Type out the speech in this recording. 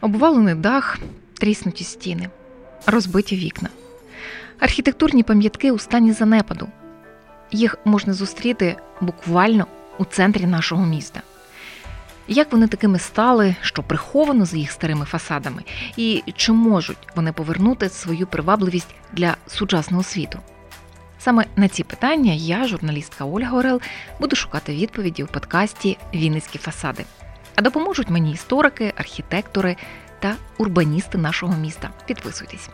обвалений дах, тріснуті стіни, розбиті вікна, архітектурні пам'ятки у стані занепаду. Їх можна зустріти буквально у центрі нашого міста. Як вони такими стали, що приховано за їх старими фасадами, і чи можуть вони повернути свою привабливість для сучасного світу? Саме на ці питання я, журналістка Ольга Орел, буду шукати відповіді у подкасті Вінницькі фасади. А допоможуть мені історики, архітектори та урбаністи нашого міста. Підписуйтесь.